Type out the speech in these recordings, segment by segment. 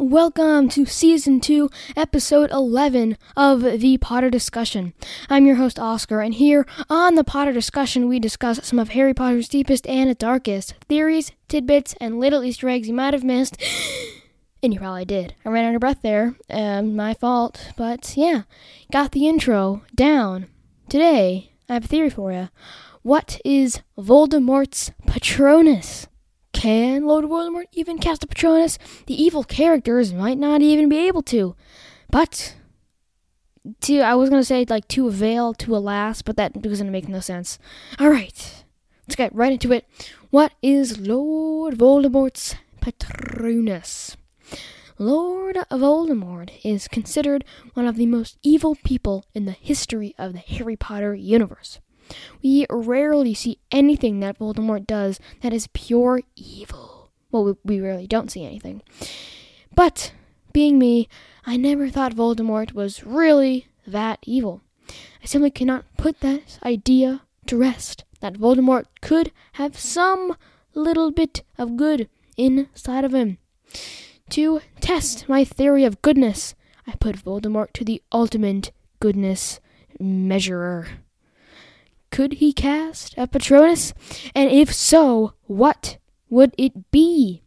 welcome to Season 2, Episode 11 of the Potter Discussion. I'm your host, Oscar, and here on the Potter Discussion, we discuss some of Harry Potter's deepest and darkest theories, tidbits, and little Easter eggs you might have missed. And you probably did. I ran out of breath there. Um, my fault. But yeah, got the intro down. Today, I have a theory for you. What is Voldemort's Patronus? Can Lord Voldemort even cast a Patronus? The evil characters might not even be able to. But to I was gonna say like to avail to alas, but that doesn't make no sense. Alright. Let's get right into it. What is Lord Voldemort's Patronus? Lord Voldemort is considered one of the most evil people in the history of the Harry Potter universe. We rarely see anything that Voldemort does that is pure evil. Well, we, we rarely don't see anything. But, being me, I never thought Voldemort was really that evil. I simply cannot put that idea to rest that Voldemort could have some little bit of good inside of him. To test my theory of goodness, I put Voldemort to the ultimate goodness measurer. Could he cast a Patronus? And if so, what would it be?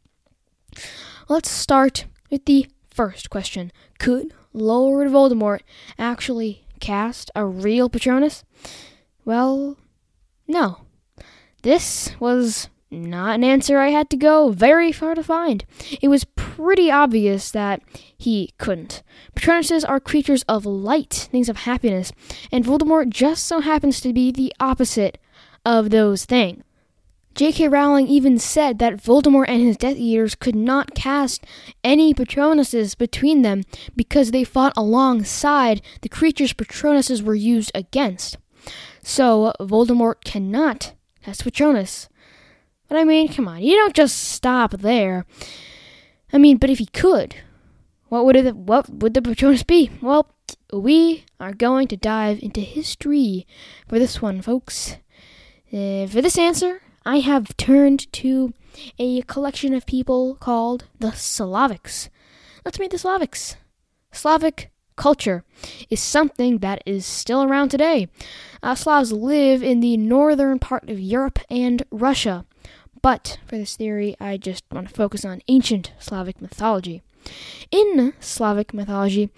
Let's start with the first question. Could Lord Voldemort actually cast a real Patronus? Well, no. This was not an answer I had to go very far to find. It was pretty obvious that he couldn't. Patronuses are creatures of light, things of happiness, and Voldemort just so happens to be the opposite of those things. J.K. Rowling even said that Voldemort and his Death Eaters could not cast any Patronuses between them because they fought alongside the creatures Patronuses were used against. So Voldemort cannot cast Patronus. But I mean, come on, you don't just stop there. I mean, but if he could, what would it, what would the Patronus be? Well, we are going to dive into history for this one, folks. Uh, for this answer, I have turned to a collection of people called the Slavics. Let's meet the Slavics. Slavic culture is something that is still around today. Uh, Slavs live in the northern part of Europe and Russia. But for this theory, I just want to focus on ancient Slavic mythology. In Slavic mythology,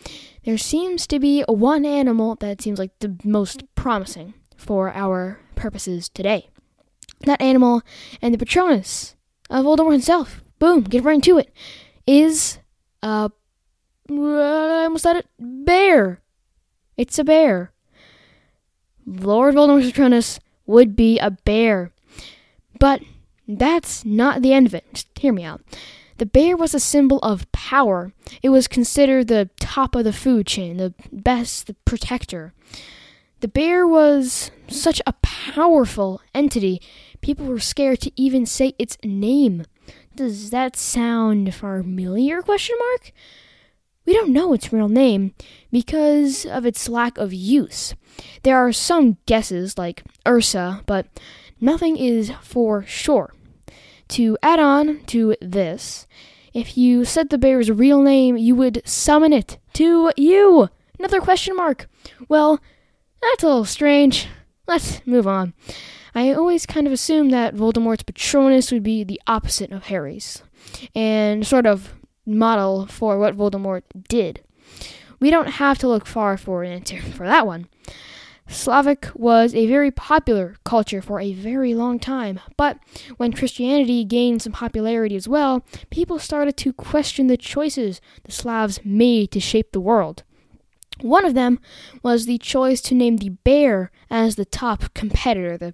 there seems to be one animal that seems like the most promising for our purposes today. That animal and the Patronus of Voldemort himself, boom, get right into it, is a. I almost said it, bear. It's a bear. Lord Voldemort's Patronus would be a bear. But that's not the end of it. Just hear me out. The bear was a symbol of power. It was considered the top of the food chain, the best, the protector. The bear was such a powerful entity, people were scared to even say its name. Does that sound familiar? Question mark. We don't know its real name because of its lack of use. There are some guesses like Ursa, but nothing is for sure. To add on to this, if you said the bear's real name, you would summon it to you. Another question mark. Well, that's a little strange. Let's move on. I always kind of assumed that Voldemort's Patronus would be the opposite of Harry's, and sort of model for what Voldemort did. We don't have to look far for an answer for that one. Slavic was a very popular culture for a very long time, but when Christianity gained some popularity as well, people started to question the choices the Slavs made to shape the world. One of them was the choice to name the bear as the top competitor, the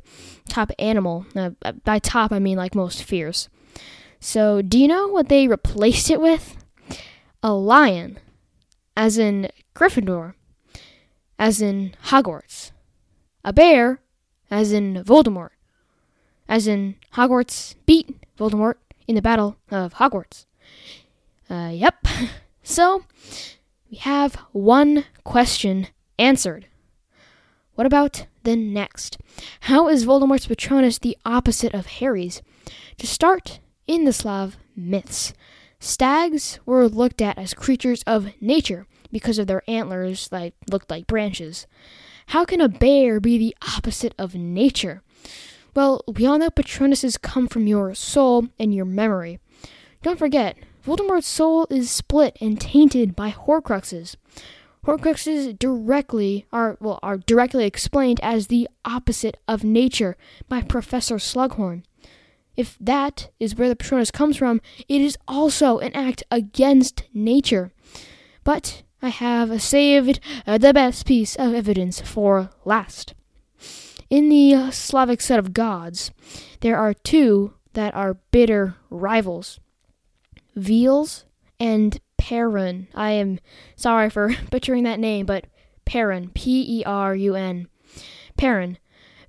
top animal. Uh, by top, I mean like most fierce. So, do you know what they replaced it with? A lion, as in Gryffindor as in Hogwarts. A bear, as in Voldemort. As in Hogwarts beat Voldemort in the Battle of Hogwarts. Uh, yep. So, we have one question answered. What about the next? How is Voldemort's Patronus the opposite of Harry's? To start, in the Slav myths, Stags were looked at as creatures of nature because of their antlers that looked like branches. How can a bear be the opposite of nature? Well, we all know Patronuses come from your soul and your memory. Don't forget, Voldemort's soul is split and tainted by Horcruxes. Horcruxes directly are well are directly explained as the opposite of nature by Professor Slughorn. If that is where the Patronus comes from, it is also an act against nature. But I have saved uh, the best piece of evidence for last. In the Slavic set of gods, there are two that are bitter rivals Veles and Perun. I am sorry for butchering that name, but Perun, P E R U N. Perun.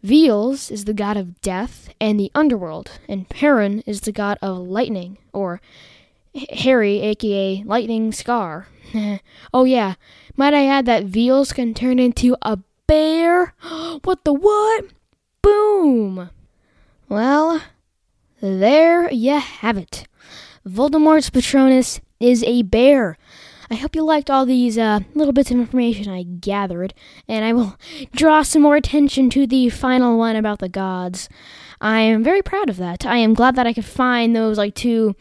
Veles is the god of death and the underworld, and Perun is the god of lightning, or Harry, aka Lightning Scar. oh, yeah, might I add that Veles can turn into a bear? what the what? Boom! Well, there you have it. Voldemort's Patronus is a bear. I hope you liked all these uh, little bits of information I gathered, and I will draw some more attention to the final one about the gods. I am very proud of that. I am glad that I could find those like two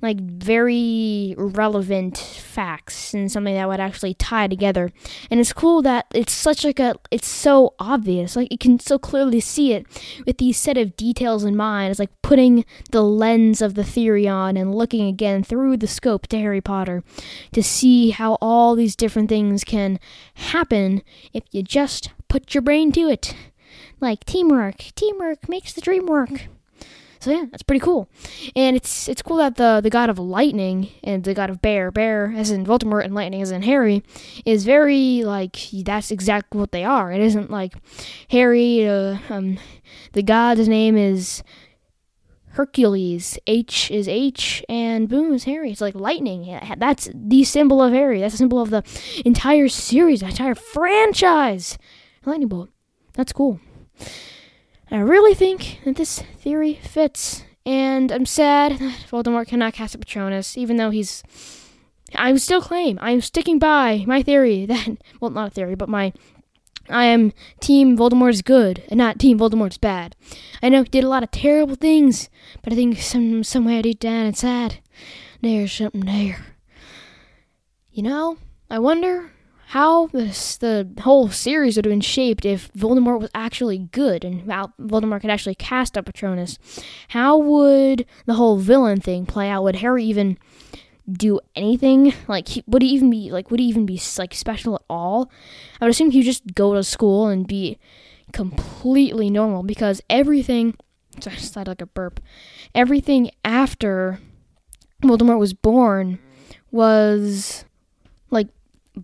like very relevant facts and something that would actually tie together. And it's cool that it's such like a it's so obvious. Like you can so clearly see it with these set of details in mind. It's like putting the lens of the theory on and looking again through the scope to Harry Potter to see how all these different things can happen if you just put your brain to it like teamwork. Teamwork makes the dream work. So yeah, that's pretty cool. And it's it's cool that the the god of lightning and the god of bear, bear as in Voldemort and lightning as in Harry, is very like that's exactly what they are. It isn't like Harry. Uh, um, the god's name is Hercules. H is H, and boom is Harry. It's like lightning. That's the symbol of Harry. That's the symbol of the entire series, the entire franchise. Lightning bolt. That's cool. I really think that this theory fits, and I'm sad that Voldemort cannot cast a Patronus, even though he's. I still claim, I'm sticking by my theory that. Well, not a theory, but my. I am Team Voldemort's good, and not Team Voldemort's bad. I know he did a lot of terrible things, but I think some somewhere deep down inside, there's something there. You know, I wonder how this the whole series would have been shaped if Voldemort was actually good and Voldemort could actually cast a Patronus. How would the whole villain thing play out? Would Harry even do anything? Like, he, would he even be like? Would he even be like special at all? I would assume he'd just go to school and be completely normal because everything. Sorry, I sounded like a burp. Everything after Voldemort was born was like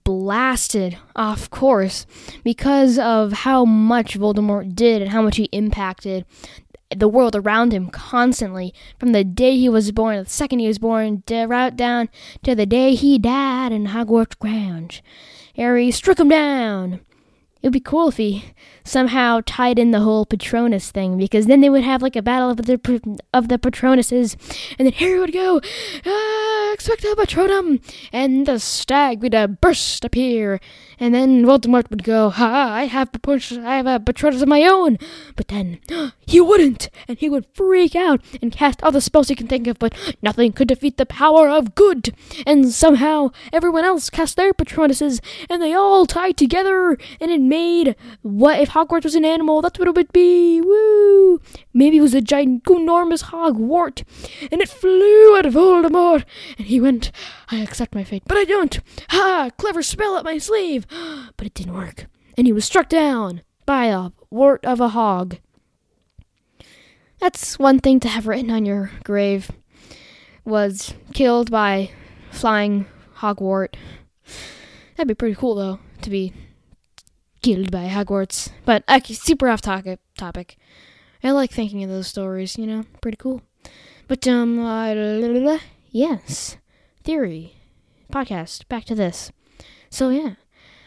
blasted off course because of how much Voldemort did and how much he impacted the world around him constantly from the day he was born, the second he was born, right down to the day he died in Hogwarts grounds. Harry struck him down. It would be cool if he somehow tied in the whole Patronus thing, because then they would have like a battle of the of the Patronuses, and then Harry would go, ah, expecto Patronum, and the stag would uh, burst appear, and then Voldemort would go, ha, I have I have a Patronus of my own, but then he wouldn't, and he would freak out and cast all the spells he can think of, but nothing could defeat the power of good, and somehow everyone else cast their Patronuses, and they all tied together, and it made what if Hogwarts was an animal? That's what it would be. Woo! Maybe it was a ginormous Hogwart, and it flew at Voldemort, and he went, "I accept my fate, but I don't. Ha! Clever spell up my sleeve, but it didn't work, and he was struck down by a wart of a hog." That's one thing to have written on your grave. Was killed by flying hogwart. That'd be pretty cool, though, to be killed by Hogwarts. But uh, super off topic. Topic. I like thinking of those stories. You know, pretty cool. But um, uh, yes, theory podcast. Back to this. So yeah,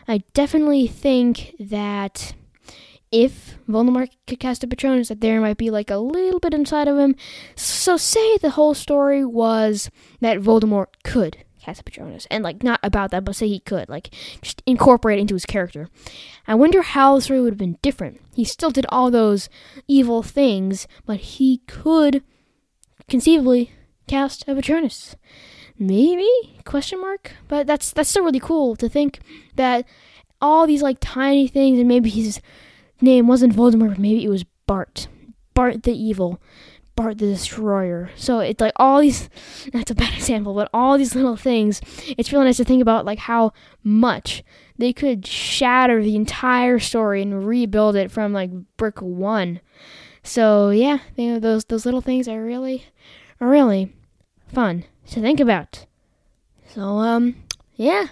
I definitely think that if Voldemort could cast a Patronus, that there might be like a little bit inside of him. So say the whole story was that Voldemort could cast a Patronus, and like not about that, but say he could, like just incorporate it into his character. I wonder how the story would have been different. He still did all those evil things, but he could conceivably cast a Patronus. Maybe question mark, but that's that's still really cool to think that all these like tiny things, and maybe his name wasn't Voldemort, but maybe it was Bart, Bart the Evil, Bart the Destroyer. So it's like all these. That's a bad example, but all these little things. It's really nice to think about like how much they could shatter the entire story and rebuild it from like brick one. So yeah, you know, those those little things are really, really fun to think about. So um, yeah,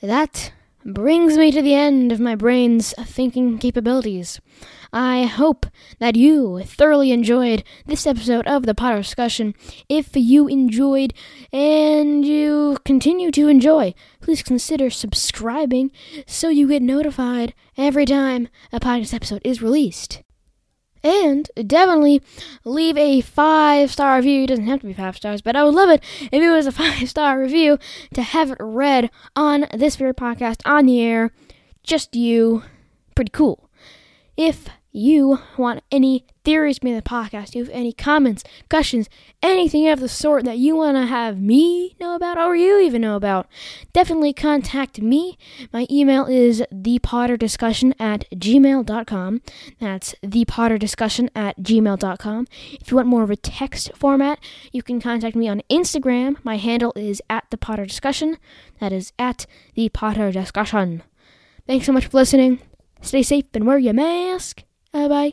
that brings me to the end of my brain's thinking capabilities. I hope that you thoroughly enjoyed this episode of the Potter Discussion. If you enjoyed and you continue to enjoy, please consider subscribing so you get notified every time a podcast episode is released. And definitely leave a five star review. It doesn't have to be five stars, but I would love it if it was a five star review to have it read on this very podcast on the air. Just you. Pretty cool. If you want any theories made in the podcast, you have any comments, questions, anything of the sort that you want to have me know about or you even know about, definitely contact me. My email is thepotterdiscussion at gmail.com. That's thepotterdiscussion at gmail.com. If you want more of a text format, you can contact me on Instagram. My handle is at thepotterdiscussion. That is at thepotterdiscussion. Thanks so much for listening. Stay safe and wear your mask. Bye bye.